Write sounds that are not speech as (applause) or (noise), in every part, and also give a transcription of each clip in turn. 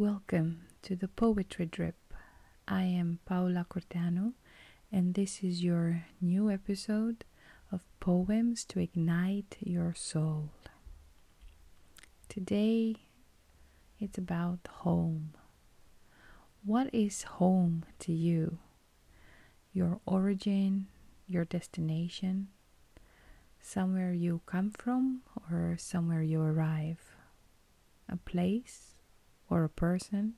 Welcome to the Poetry Drip. I am Paula Cortano, and this is your new episode of Poems to Ignite Your Soul. Today, it's about home. What is home to you? Your origin, your destination, somewhere you come from, or somewhere you arrive? A place or a person?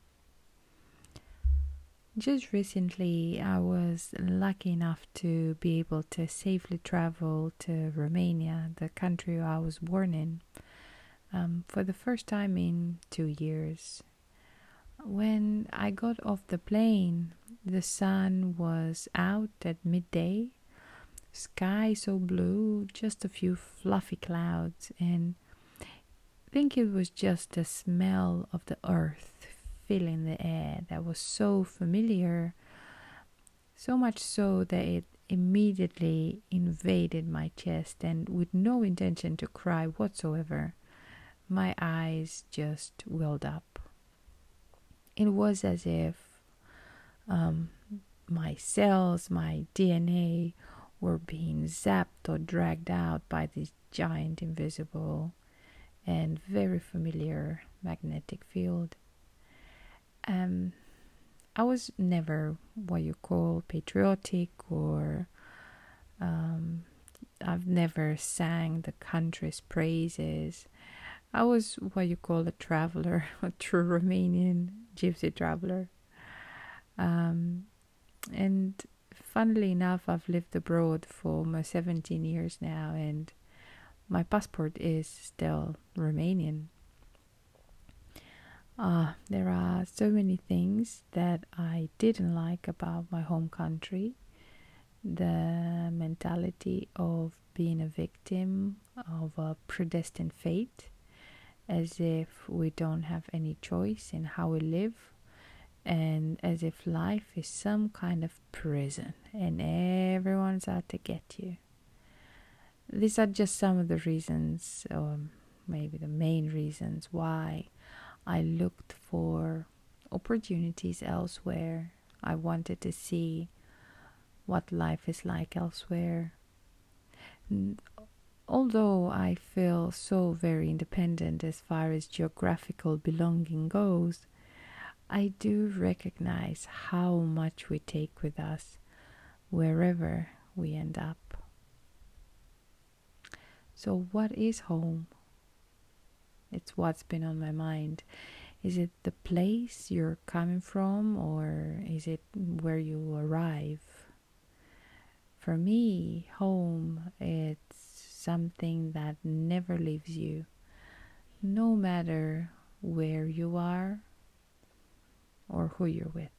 Just recently, I was lucky enough to be able to safely travel to Romania, the country I was born in, um, for the first time in two years. When I got off the plane, the sun was out at midday, sky so blue, just a few fluffy clouds, and think it was just the smell of the earth filling the air that was so familiar, so much so that it immediately invaded my chest, and with no intention to cry whatsoever, my eyes just welled up. It was as if um, my cells, my DNA, were being zapped or dragged out by this giant, invisible, and very familiar magnetic field. Um, I was never what you call patriotic or um, I've never sang the country's praises. I was what you call a traveler, (laughs) a true Romanian gypsy traveler. Um, and funnily enough, I've lived abroad for almost 17 years now, and my passport is still Romanian. Uh, there are so many things that I didn't like about my home country. The mentality of being a victim of a predestined fate, as if we don't have any choice in how we live, and as if life is some kind of prison and everyone's out to get you. These are just some of the reasons, or maybe the main reasons, why I looked for opportunities elsewhere. I wanted to see what life is like elsewhere. Although I feel so very independent as far as geographical belonging goes, I do recognize how much we take with us wherever we end up. So, what is home? It's what's been on my mind. Is it the place you're coming from, or is it where you arrive? For me, home it's something that never leaves you, no matter where you are or who you're with.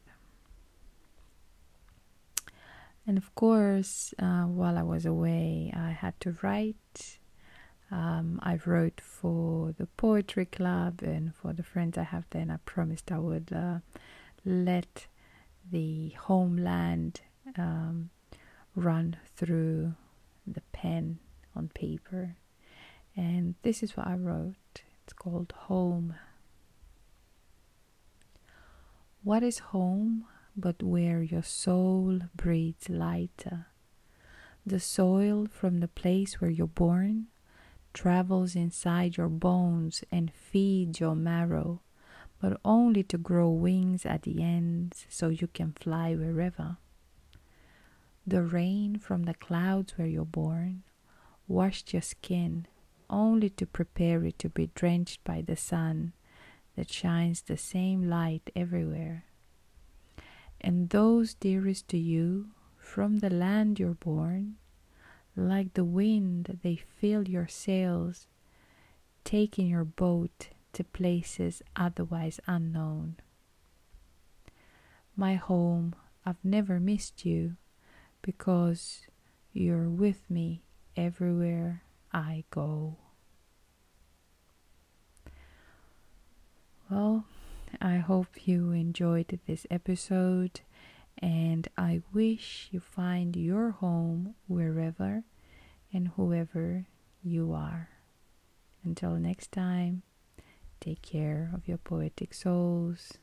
And of course, uh, while I was away, I had to write um, I wrote for the poetry club and for the friends I have there, and I promised I would uh, let the homeland um, run through the pen on paper. And this is what I wrote. It's called Home. What is home but where your soul breathes lighter? The soil from the place where you're born travels inside your bones and feeds your marrow, but only to grow wings at the ends so you can fly wherever. The rain from the clouds where you're born washed your skin only to prepare it to be drenched by the sun that shines the same light everywhere. And those dearest to you from the land you're born like the wind, they fill your sails, taking your boat to places otherwise unknown. My home, I've never missed you because you're with me everywhere I go. Well, I hope you enjoyed this episode and I wish you find your home wherever and whoever you are. Until next time, take care of your poetic souls